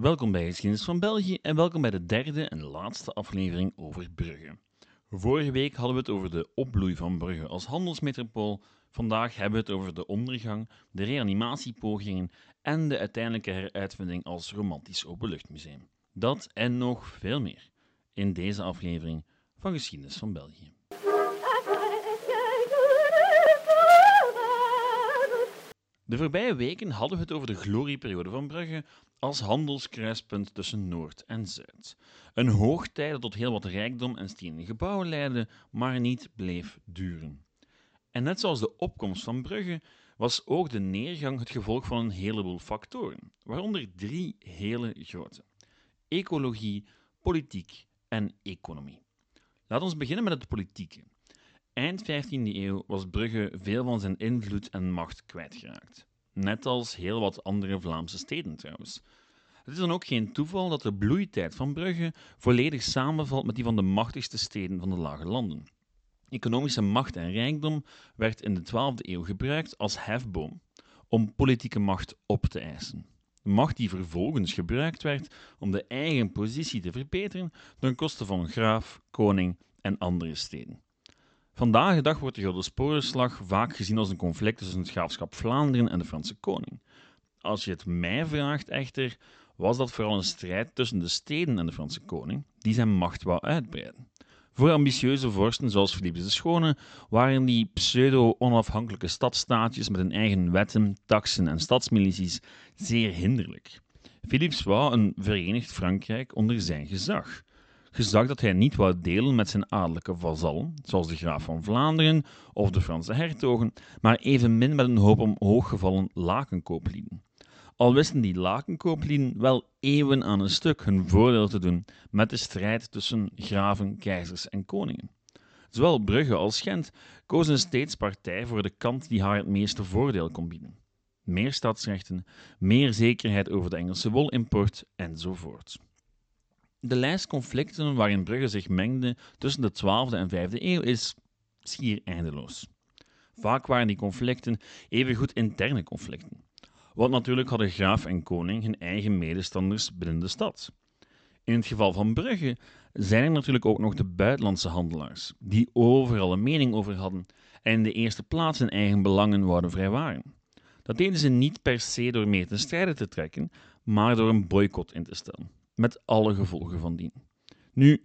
Welkom bij Geschiedenis van België en welkom bij de derde en laatste aflevering over Brugge. Vorige week hadden we het over de opbloei van Brugge als handelsmetropool. Vandaag hebben we het over de ondergang, de reanimatiepogingen en de uiteindelijke heruitvinding als romantisch openluchtmuseum. Dat en nog veel meer in deze aflevering van Geschiedenis van België. De voorbije weken hadden we het over de glorieperiode van Brugge als handelskruispunt tussen Noord en Zuid. Een hoogtij dat tot heel wat rijkdom en stenen gebouwen leidde, maar niet bleef duren. En net zoals de opkomst van Brugge was ook de neergang het gevolg van een heleboel factoren, waaronder drie hele grote: ecologie, politiek en economie. Laten we beginnen met het politieke. Eind 15e eeuw was Brugge veel van zijn invloed en macht kwijtgeraakt. Net als heel wat andere Vlaamse steden trouwens. Het is dan ook geen toeval dat de bloeitijd van Brugge volledig samenvalt met die van de machtigste steden van de Lage Landen. Economische macht en rijkdom werd in de 12e eeuw gebruikt als hefboom om politieke macht op te eisen. Macht die vervolgens gebruikt werd om de eigen positie te verbeteren ten koste van graaf, koning en andere steden. Vandaag de dag wordt de Grote Sporenslag vaak gezien als een conflict tussen het graafschap Vlaanderen en de Franse koning. Als je het mij vraagt echter, was dat vooral een strijd tussen de steden en de Franse koning, die zijn macht wou uitbreiden. Voor ambitieuze vorsten zoals Philippe de Schone waren die pseudo-onafhankelijke stadstaatjes met hun eigen wetten, taxen en stadsmilities zeer hinderlijk. Philips wou een verenigd Frankrijk onder zijn gezag gezag dat hij niet wou delen met zijn adellijke vazallen, zoals de graaf van Vlaanderen of de Franse hertogen, maar evenmin met een hoop om hooggevallen lakenkooplieden. Al wisten die lakenkooplieden wel eeuwen aan een stuk hun voordeel te doen met de strijd tussen graven, keizers en koningen. Zowel Brugge als Gent kozen steeds partij voor de kant die haar het meeste voordeel kon bieden. Meer stadsrechten, meer zekerheid over de Engelse wolimport enzovoort. De lijst conflicten waarin Brugge zich mengde tussen de 12e en 5e eeuw is schier eindeloos. Vaak waren die conflicten evengoed interne conflicten. Want natuurlijk hadden graaf en koning hun eigen medestanders binnen de stad. In het geval van Brugge zijn er natuurlijk ook nog de buitenlandse handelaars, die overal een mening over hadden en in de eerste plaats hun eigen belangen wouden vrijwaren. Dat deden ze niet per se door mee te strijden te trekken, maar door een boycott in te stellen met alle gevolgen van dien. Nu,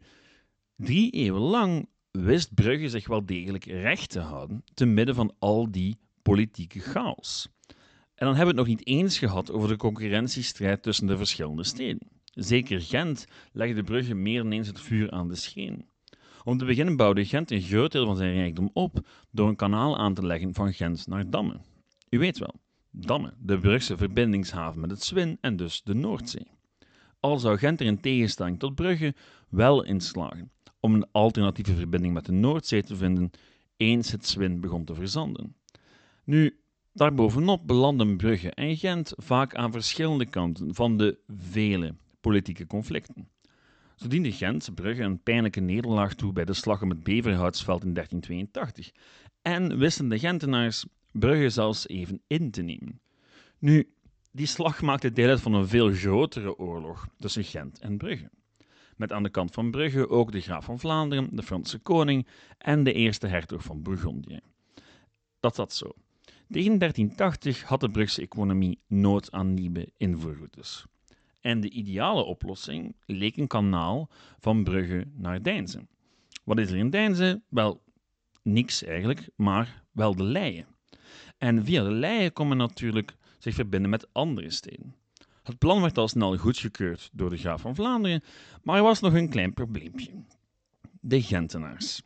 drie eeuwen lang wist Brugge zich wel degelijk recht te houden te midden van al die politieke chaos. En dan hebben we het nog niet eens gehad over de concurrentiestrijd tussen de verschillende steden. Zeker Gent legde Brugge meer dan eens het vuur aan de scheen. Om te beginnen bouwde Gent een groot deel van zijn rijkdom op door een kanaal aan te leggen van Gent naar Damme. U weet wel, Damme, de Brugse verbindingshaven met het Zwin en dus de Noordzee al zou Gent er in tegenstelling tot Brugge wel in slagen om een alternatieve verbinding met de Noordzee te vinden eens het Zwin begon te verzanden. Nu, daarbovenop belanden Brugge en Gent vaak aan verschillende kanten van de vele politieke conflicten. Zo diende Gent Brugge een pijnlijke nederlaag toe bij de slag om het Beverhoutsveld in 1382 en wisten de Gentenaars Brugge zelfs even in te nemen. Nu, die slag maakte deel uit van een veel grotere oorlog tussen Gent en Brugge. Met aan de kant van Brugge ook de graaf van Vlaanderen, de Franse koning en de eerste hertog van Bourgondië. Dat zat zo. Tegen 1380 had de Brugse economie nood aan nieuwe invoerroutes. En de ideale oplossing leek een kanaal van Brugge naar Deinzen. Wat is er in Deinzen? Wel, niks eigenlijk, maar wel de leien. En via de leien komen natuurlijk zich verbinden met andere steden. Het plan werd al snel goedgekeurd door de graaf van Vlaanderen, maar er was nog een klein probleempje. De Gentenaars.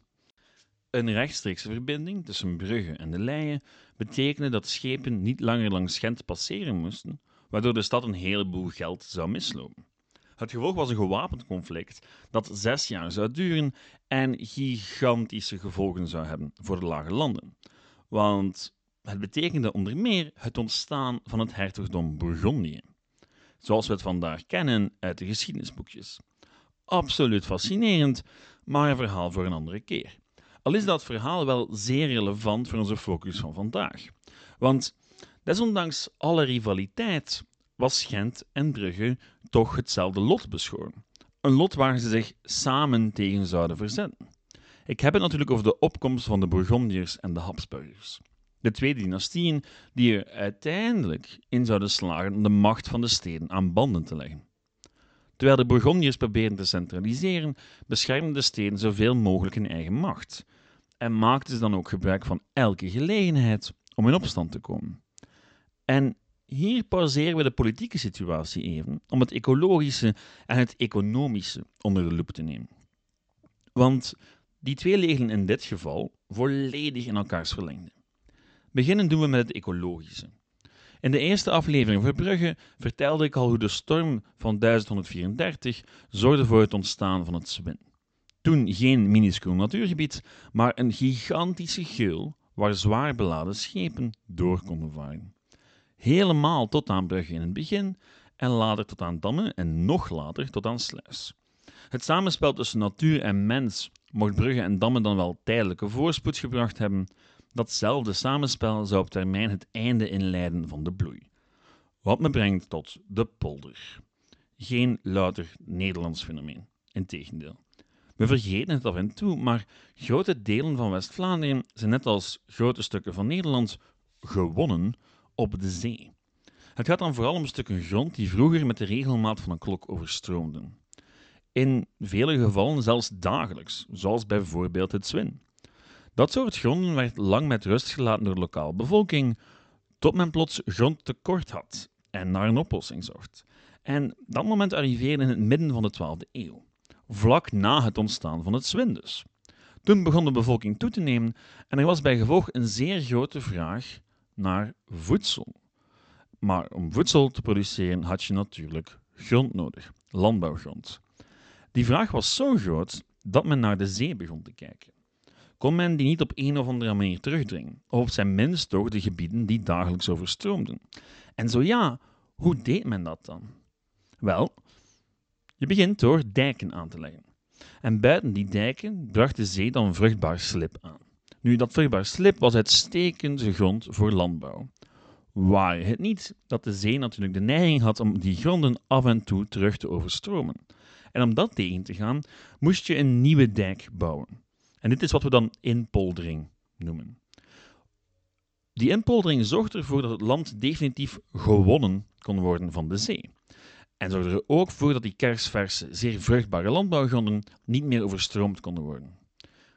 Een rechtstreekse verbinding tussen Brugge en de Leyen betekende dat schepen niet langer langs Gent passeren moesten, waardoor de stad een heleboel geld zou mislopen. Het gevolg was een gewapend conflict dat zes jaar zou duren en gigantische gevolgen zou hebben voor de lage landen. Want het betekende onder meer het ontstaan van het hertogdom Bourgondië, zoals we het vandaag kennen uit de geschiedenisboekjes. Absoluut fascinerend, maar een verhaal voor een andere keer. Al is dat verhaal wel zeer relevant voor onze focus van vandaag. Want desondanks alle rivaliteit was Gent en Brugge toch hetzelfde lot beschoren. Een lot waar ze zich samen tegen zouden verzetten. Ik heb het natuurlijk over de opkomst van de Bourgondiërs en de Habsburgers. De twee dynastieën die er uiteindelijk in zouden slagen om de macht van de steden aan banden te leggen. Terwijl de Bourgondiërs probeerden te centraliseren, beschermden de steden zoveel mogelijk hun eigen macht en maakten ze dan ook gebruik van elke gelegenheid om in opstand te komen. En hier pauzeren we de politieke situatie even om het ecologische en het economische onder de loep te nemen. Want die twee liggen in dit geval volledig in elkaars verlengde. Beginnen doen we met het ecologische. In de eerste aflevering van Brugge vertelde ik al hoe de storm van 1134 zorgde voor het ontstaan van het Swin. Toen geen minuscuul natuurgebied, maar een gigantische geul waar zwaar beladen schepen door konden varen. Helemaal tot aan Brugge in het begin en later tot aan Damme en nog later tot aan Sluis. Het samenspel tussen natuur en mens mocht Brugge en Damme dan wel tijdelijke voorspoed gebracht hebben, datzelfde samenspel zou op termijn het einde inleiden van de bloei. Wat me brengt tot de polder. Geen louter Nederlands fenomeen, integendeel. We vergeten het af en toe, maar grote delen van West-Vlaanderen zijn net als grote stukken van Nederland gewonnen op de zee. Het gaat dan vooral om stukken grond die vroeger met de regelmaat van een klok overstroomden. In vele gevallen zelfs dagelijks, zoals bijvoorbeeld het Zwin. Dat soort gronden werd lang met rust gelaten door de lokale bevolking, tot men plots grondtekort had en naar een oplossing zocht. En dat moment arriveerde in het midden van de 12e eeuw, vlak na het ontstaan van het Zwin dus. Toen begon de bevolking toe te nemen en er was bij gevolg een zeer grote vraag naar voedsel. Maar om voedsel te produceren had je natuurlijk grond nodig, landbouwgrond. Die vraag was zo groot dat men naar de zee begon te kijken. Kon men die niet op een of andere manier terugdringen, of op zijn minst toch de gebieden die dagelijks overstroomden? En zo ja, hoe deed men dat dan? Wel, je begint door dijken aan te leggen. En buiten die dijken bracht de zee dan vruchtbaar slip aan. Nu, dat vruchtbaar slip was uitstekende grond voor landbouw. Waar het niet dat de zee natuurlijk de neiging had om die gronden af en toe terug te overstromen. En om dat tegen te gaan, moest je een nieuwe dijk bouwen. En dit is wat we dan inpoldering noemen. Die inpoldering zorgde ervoor dat het land definitief gewonnen kon worden van de zee. En zorgde er ook voor dat die kersverse, zeer vruchtbare landbouwgronden niet meer overstroomd konden worden.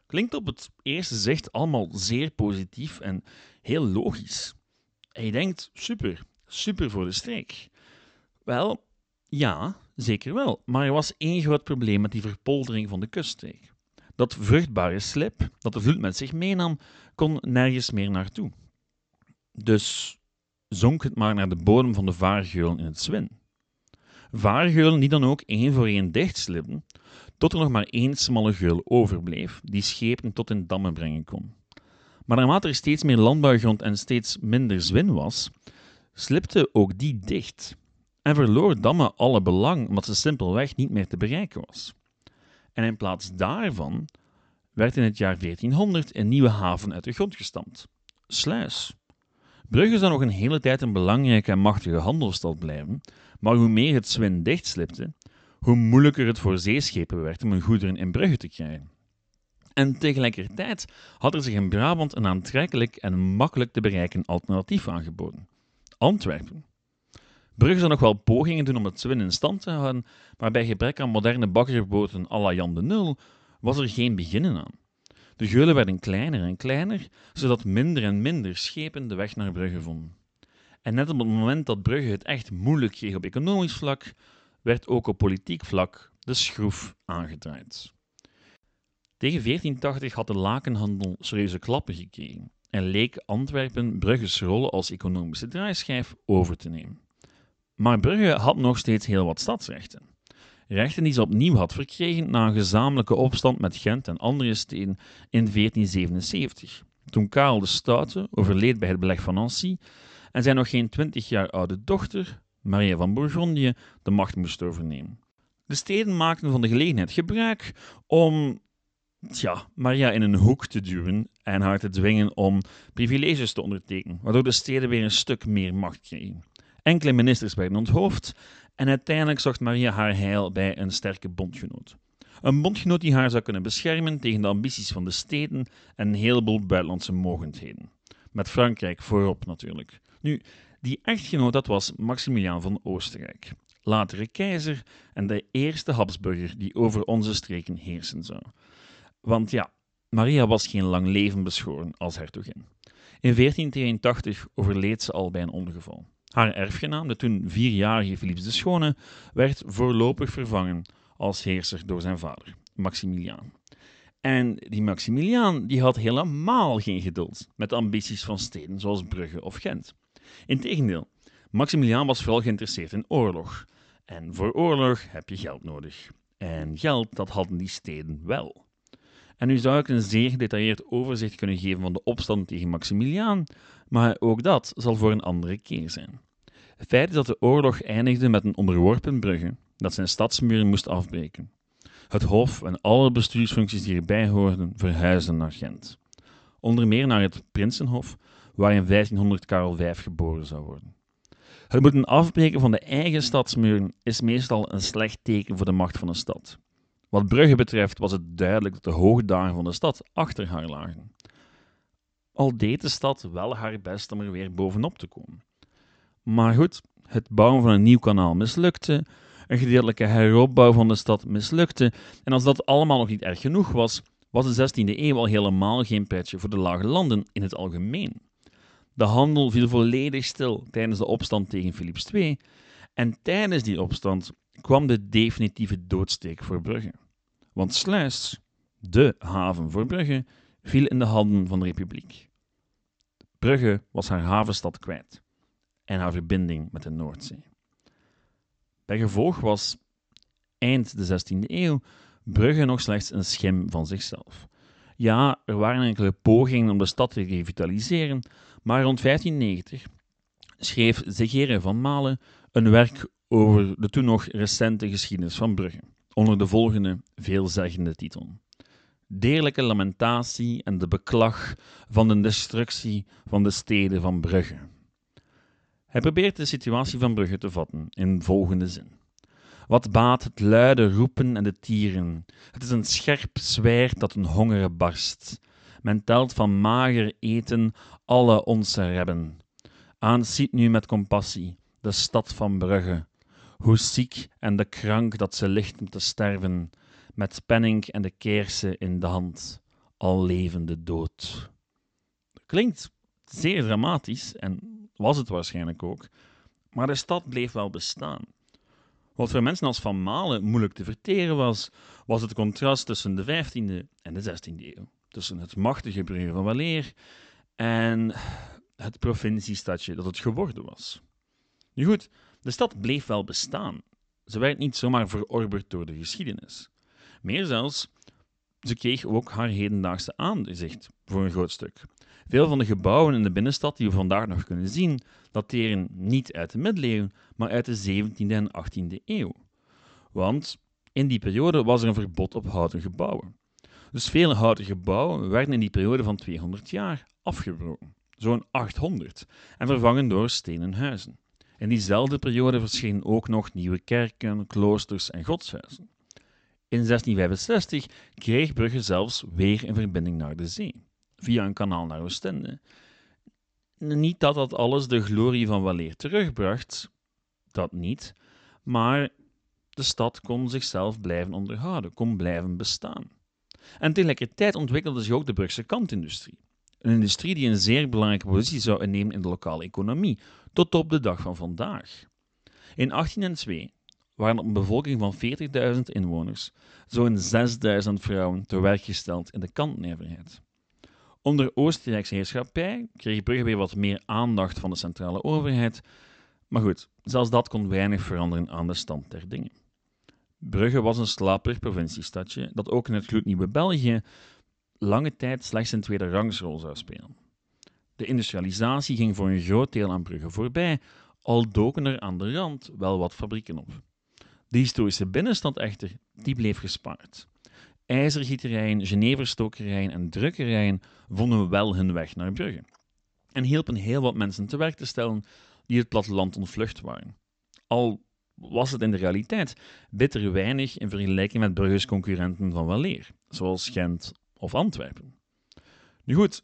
Klinkt op het eerste zicht allemaal zeer positief en heel logisch. En je denkt, super, super voor de streek. Wel, ja, zeker wel. Maar er was één groot probleem met die verpoldering van de kuststreek. Dat vruchtbare slip dat de vloed met zich meenam, kon nergens meer naartoe. Dus zonk het maar naar de bodem van de vaargeulen in het Zwin. Vaargeulen die dan ook één voor één dichtslippen, tot er nog maar één smalle geul overbleef, die schepen tot in dammen brengen kon. Maar naarmate er steeds meer landbouwgrond en steeds minder zwin was, slipte ook die dicht en verloor Damme alle belang omdat ze simpelweg niet meer te bereiken was. En in plaats daarvan werd in het jaar 1400 een nieuwe haven uit de grond gestampt: Sluis. Brugge zou nog een hele tijd een belangrijke en machtige handelsstad blijven, maar hoe meer het Zwin dichtslipte, hoe moeilijker het voor zeeschepen werd om hun goederen in Brugge te krijgen. En tegelijkertijd had er zich in Brabant een aantrekkelijk en makkelijk te bereiken alternatief aangeboden: Antwerpen. Brugge zou nog wel pogingen doen om het Zwin in stand te houden, maar bij gebrek aan moderne bakkerboten à la Jan de Nul was er geen beginnen aan. De geulen werden kleiner en kleiner, zodat minder en minder schepen de weg naar Brugge vonden. En net op het moment dat Brugge het echt moeilijk kreeg op economisch vlak, werd ook op politiek vlak de schroef aangedraaid. Tegen 1480 had de lakenhandel serieuze klappen gekregen en leek Antwerpen Brugge's rol als economische draaischijf over te nemen. Maar Brugge had nog steeds heel wat stadsrechten. Rechten die ze opnieuw had verkregen na een gezamenlijke opstand met Gent en andere steden in 1477, toen Karel de Stoute overleed bij het beleg van Nancy en zijn nog geen twintig jaar oude dochter, Maria van Bourgondië, de macht moest overnemen. De steden maakten van de gelegenheid gebruik om Maria in een hoek te duwen en haar te dwingen om privileges te ondertekenen, waardoor de steden weer een stuk meer macht kregen. Enkele ministers werden onthoofd En uiteindelijk zocht Maria haar heil bij een sterke bondgenoot. Een bondgenoot die haar zou kunnen beschermen tegen de ambities van de steden en een heleboel buitenlandse mogendheden. Met Frankrijk voorop natuurlijk. Nu, die echtgenoot dat was Maximiliaan van Oostenrijk, latere keizer en de eerste Habsburger die over onze streken heersen zou. Want ja, Maria was geen lang leven beschoren als hertogin. In 1482 overleed ze al bij een ongeval. Haar erfgenaam, de toen vierjarige Philips de Schone, werd voorlopig vervangen als heerser door zijn vader, Maximiliaan. En die Maximiliaan die had helemaal geen geduld met de ambities van steden zoals Brugge of Gent. Integendeel, Maximiliaan was vooral geïnteresseerd in oorlog. En voor oorlog heb je geld nodig. En geld, dat hadden die steden wel. En nu zou ik een zeer gedetailleerd overzicht kunnen geven van de opstand tegen Maximiliaan, maar ook dat zal voor een andere keer zijn. Het feit is dat de oorlog eindigde met een onderworpen Brugge, dat zijn stadsmuren moest afbreken. Het hof en alle bestuursfuncties die erbij hoorden verhuisden naar Gent. Onder meer naar het Prinsenhof, waar in 1500 Karel V geboren zou worden. Het moeten afbreken van de eigen stadsmuren is meestal een slecht teken voor de macht van een stad. Wat Brugge betreft was het duidelijk dat de hoogdagen van de stad achter haar lagen. Al deed de stad wel haar best om er weer bovenop te komen. Maar goed, het bouwen van een nieuw kanaal mislukte, een gedeeltelijke heropbouw van de stad mislukte, en als dat allemaal nog niet erg genoeg was, was de 16e eeuw al helemaal geen petje voor de lage landen in het algemeen. De handel viel volledig stil tijdens de opstand tegen Philips II, en tijdens die opstand kwam de definitieve doodsteek voor Brugge. Want Sluis, de haven voor Brugge, viel in de handen van de Republiek. Brugge was haar havenstad kwijt en haar verbinding met de Noordzee. Bij gevolg was eind de 16e eeuw Brugge nog slechts een schim van zichzelf. Ja, er waren enkele pogingen om de stad te revitaliseren, maar rond 1590 schreef Zegere van Malen een werk over de toen nog recente geschiedenis van Brugge, onder de volgende veelzeggende titel. Deerlijke lamentatie en de beklag van de destructie van de steden van Brugge. Hij probeert de situatie van Brugge te vatten in volgende zin. Wat baat het luide roepen en de tieren? Het is een scherp zwaard dat een honger barst. Men telt van mager eten alle onze rebben. Aanziet nu met compassie de stad van Brugge, hoe ziek en de krank dat ze ligt om te sterven, met penning en de keersen in de hand, al levende dood. Klinkt zeer dramatisch en was het waarschijnlijk ook, maar de stad bleef wel bestaan. Wat voor mensen als Van Malen moeilijk te verteren was, was het contrast tussen de 15e en de 16e eeuw. Tussen het machtige Brugge van Waleer en het provinciestadje dat het geworden was. Nu goed, de stad bleef wel bestaan. Ze werd niet zomaar verorberd door de geschiedenis. Meer zelfs, ze kreeg ook haar hedendaagse aanzicht voor een groot stuk. Veel van de gebouwen in de binnenstad die we vandaag nog kunnen zien, dateren niet uit de middeleeuwen, maar uit de 17e en 18e eeuw. Want in die periode was er een verbod op houten gebouwen. Dus vele houten gebouwen werden in die periode van 200 jaar afgebroken, zo'n 800, en vervangen door stenen huizen. In diezelfde periode verschenen ook nog nieuwe kerken, kloosters en godshuizen. In 1665 kreeg Brugge zelfs weer een verbinding naar de zee, via een kanaal naar Oostende. Niet dat dat alles de glorie van Waleer terugbracht, dat niet, maar de stad kon zichzelf blijven onderhouden, kon blijven bestaan. En tegelijkertijd ontwikkelde zich ook de Brugse kantindustrie. Een industrie die een zeer belangrijke positie zou innemen in de lokale economie, tot op de dag van vandaag. In 1802 waren op een bevolking van 40.000 inwoners zo'n 6.000 vrouwen te werk gesteld in de kantnijverheid. Onder Oostenrijkse heerschappij kreeg Brugge weer wat meer aandacht van de centrale overheid, maar goed, zelfs dat kon weinig veranderen aan de stand der dingen. Brugge was een slaperig provinciestadje dat ook in het gloednieuwe België lange tijd slechts een tweede rangsrol zou spelen. De industrialisatie ging voor een groot deel aan Brugge voorbij, al doken er aan de rand wel wat fabrieken op. De historische binnenstad echter, die bleef gespaard. IJzergieterijen, Geneverstokerijen en drukkerijen vonden wel hun weg naar Brugge en hielpen heel wat mensen te werk te stellen die het platteland ontvlucht waren. Al was het in de realiteit bitter weinig in vergelijking met Brugge's concurrenten van weleer, zoals Gent of Antwerpen. Nu goed,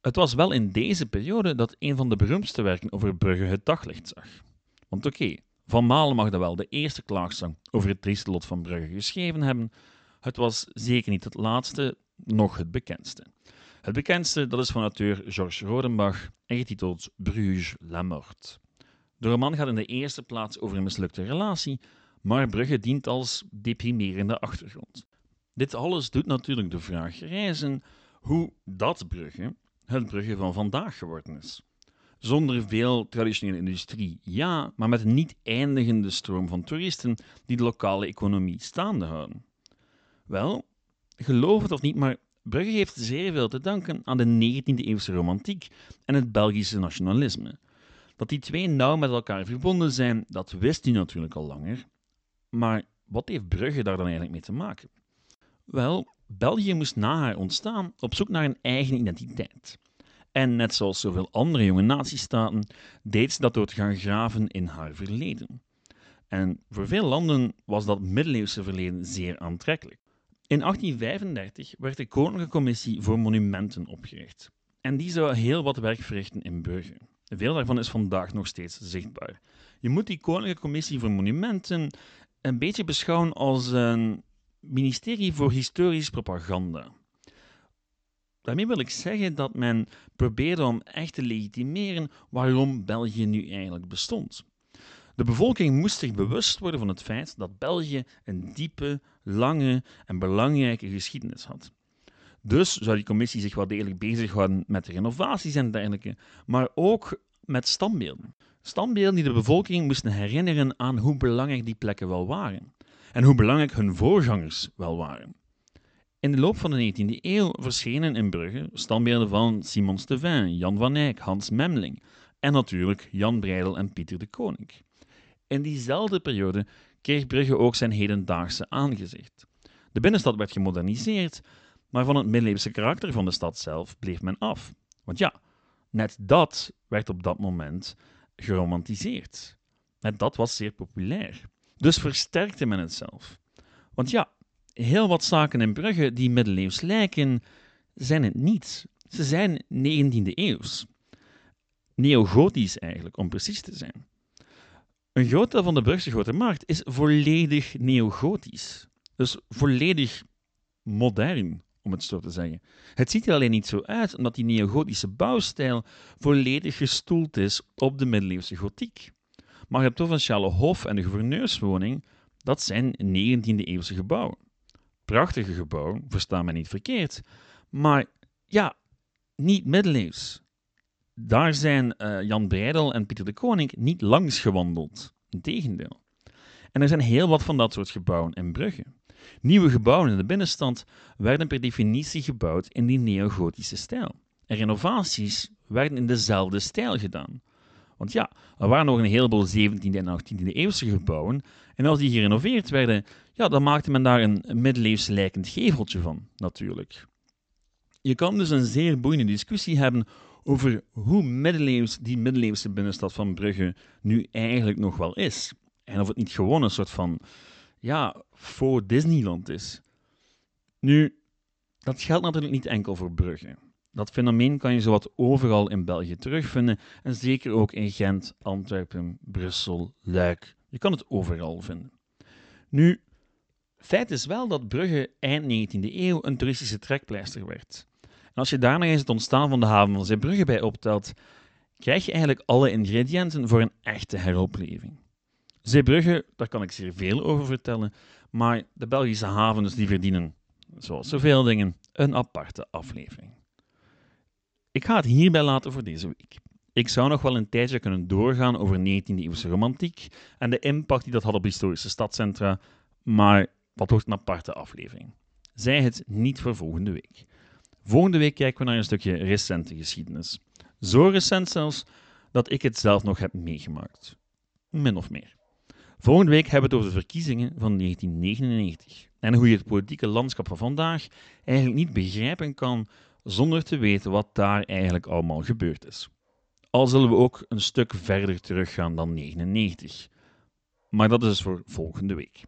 het was wel in deze periode dat een van de beroemdste werken over Brugge het daglicht zag. Want oké, Van Malen mag dan wel de eerste klaagzang over het trieste lot van Brugge geschreven hebben, het was zeker niet het laatste, nog het bekendste. Het bekendste dat is van auteur Georges Rodenbach en getiteld Bruges la Mort. De roman gaat in de eerste plaats over een mislukte relatie, maar Brugge dient als deprimerende achtergrond. Dit alles doet natuurlijk de vraag reizen hoe dat Brugge het Brugge van vandaag geworden is. Zonder veel traditionele industrie, ja, maar met een niet eindigende stroom van toeristen die de lokale economie staande houden. Wel, geloof het of niet, maar Brugge heeft zeer veel te danken aan de 19e-eeuwse romantiek en het Belgische nationalisme. Dat die twee nauw met elkaar verbonden zijn, dat wist u natuurlijk al langer. Maar wat heeft Brugge daar dan eigenlijk mee te maken? Wel, België moest na haar ontstaan op zoek naar een eigen identiteit. En net zoals zoveel andere jonge natiestaten, deed ze dat door te gaan graven in haar verleden. En voor veel landen was dat middeleeuwse verleden zeer aantrekkelijk. In 1835 werd de Koninklijke Commissie voor Monumenten opgericht. En die zou heel wat werk verrichten in Brugge. Veel daarvan is vandaag nog steeds zichtbaar. Je moet die Koninklijke Commissie voor Monumenten een beetje beschouwen als een ministerie voor historisch propaganda. Daarmee wil ik zeggen dat men probeerde om echt te legitimeren waarom België nu eigenlijk bestond. De bevolking moest zich bewust worden van het feit dat België een diepe, lange en belangrijke geschiedenis had. Dus zou die commissie zich wel degelijk bezighouden met renovaties en dergelijke, maar ook met standbeelden. Standbeelden die de bevolking moesten herinneren aan hoe belangrijk die plekken wel waren en hoe belangrijk hun voorgangers wel waren. In de loop van de 19e eeuw verschenen in Brugge standbeelden van Simon Stevin, Jan van Eyck, Hans Memling en natuurlijk Jan Breidel en Pieter de Koning. In diezelfde periode kreeg Brugge ook zijn hedendaagse aangezicht. De binnenstad werd gemoderniseerd, maar van het middeleeuwse karakter van de stad zelf bleef men af. Want ja, net dat werd op dat moment geromantiseerd. Net dat was zeer populair. Dus versterkte men het zelf. Want ja, heel wat zaken in Brugge die middeleeuws lijken, zijn het niet. Ze zijn 19e eeuws. Neogotisch eigenlijk, om precies te zijn. Een groot deel van de Brugse Grote Markt is volledig neogotisch. Dus volledig modern, om het zo te zeggen. Het ziet er alleen niet zo uit omdat die neogotische bouwstijl volledig gestoeld is op de middeleeuwse gotiek. Maar het provinciale hof en de gouverneurswoning, dat zijn 19e-eeuwse gebouwen. Prachtige gebouwen, versta me niet verkeerd, maar ja, niet middeleeuws. Daar zijn uh, Jan Breidel en Pieter de Koning niet langs gewandeld. Integendeel. En er zijn heel wat van dat soort gebouwen in Brugge. Nieuwe gebouwen in de binnenstad werden per definitie gebouwd in die neogotische stijl. En renovaties werden in dezelfde stijl gedaan. Want ja, er waren nog een heleboel 17e en 18e eeuwse gebouwen. En als die gerenoveerd werden, ja, dan maakte men daar een middeleeuws lijkend geveltje van, natuurlijk. Je kan dus een zeer boeiende discussie hebben over hoe middeleeuws die middeleeuwse binnenstad van Brugge nu eigenlijk nog wel is. En of het niet gewoon een soort van, ja, voor Disneyland is. Nu, dat geldt natuurlijk niet enkel voor Brugge. Dat fenomeen kan je zowat overal in België terugvinden en zeker ook in Gent, Antwerpen, Brussel, Luik. Je kan het overal vinden. Nu, feit is wel dat Brugge eind 19e eeuw een toeristische trekpleister werd. En als je daar eens het ontstaan van de haven van Zeebrugge bij optelt, krijg je eigenlijk alle ingrediënten voor een echte heropleving. Zeebrugge, daar kan ik zeer veel over vertellen, maar de Belgische havens die verdienen, zoals zoveel dingen, een aparte aflevering. Ik ga het hierbij laten voor deze week. Ik zou nog wel een tijdje kunnen doorgaan over 19e-eeuwse romantiek en de impact die dat had op historische stadcentra, maar dat wordt een aparte aflevering. Zij het niet voor volgende week. Volgende week kijken we naar een stukje recente geschiedenis. Zo recent zelfs dat ik het zelf nog heb meegemaakt. Min of meer. Volgende week hebben we het over de verkiezingen van 1999 en hoe je het politieke landschap van vandaag eigenlijk niet begrijpen kan zonder te weten wat daar eigenlijk allemaal gebeurd is. Al zullen we ook een stuk verder teruggaan dan 99. maar dat is dus voor volgende week.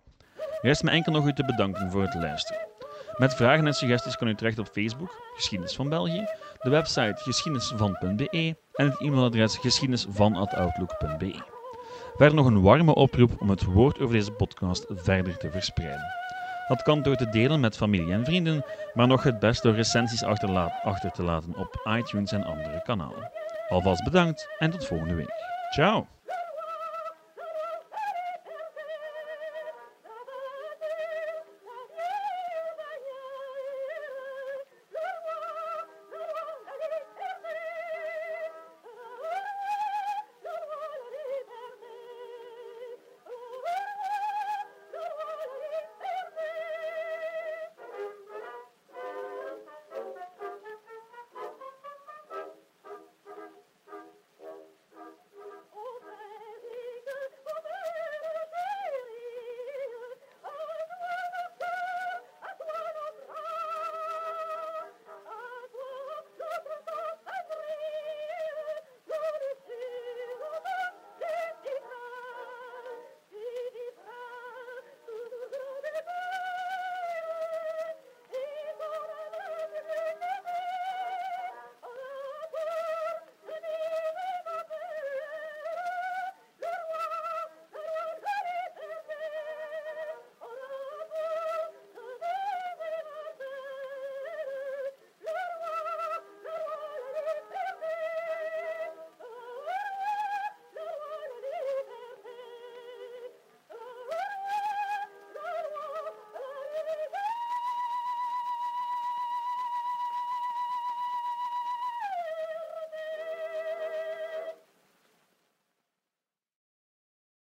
Rest me enkel nog u te bedanken voor het luisteren. Met vragen en suggesties kan u terecht op Facebook, Geschiedenis van België, de website geschiedenisvan.be en het e-mailadres geschiedenisvan.outlook.be. Verder nog een warme oproep om het woord over deze podcast verder te verspreiden. Dat kan door te delen met familie en vrienden, maar nog het best door recensies achter te laten op iTunes en andere kanalen. Alvast bedankt en tot volgende week. Ciao!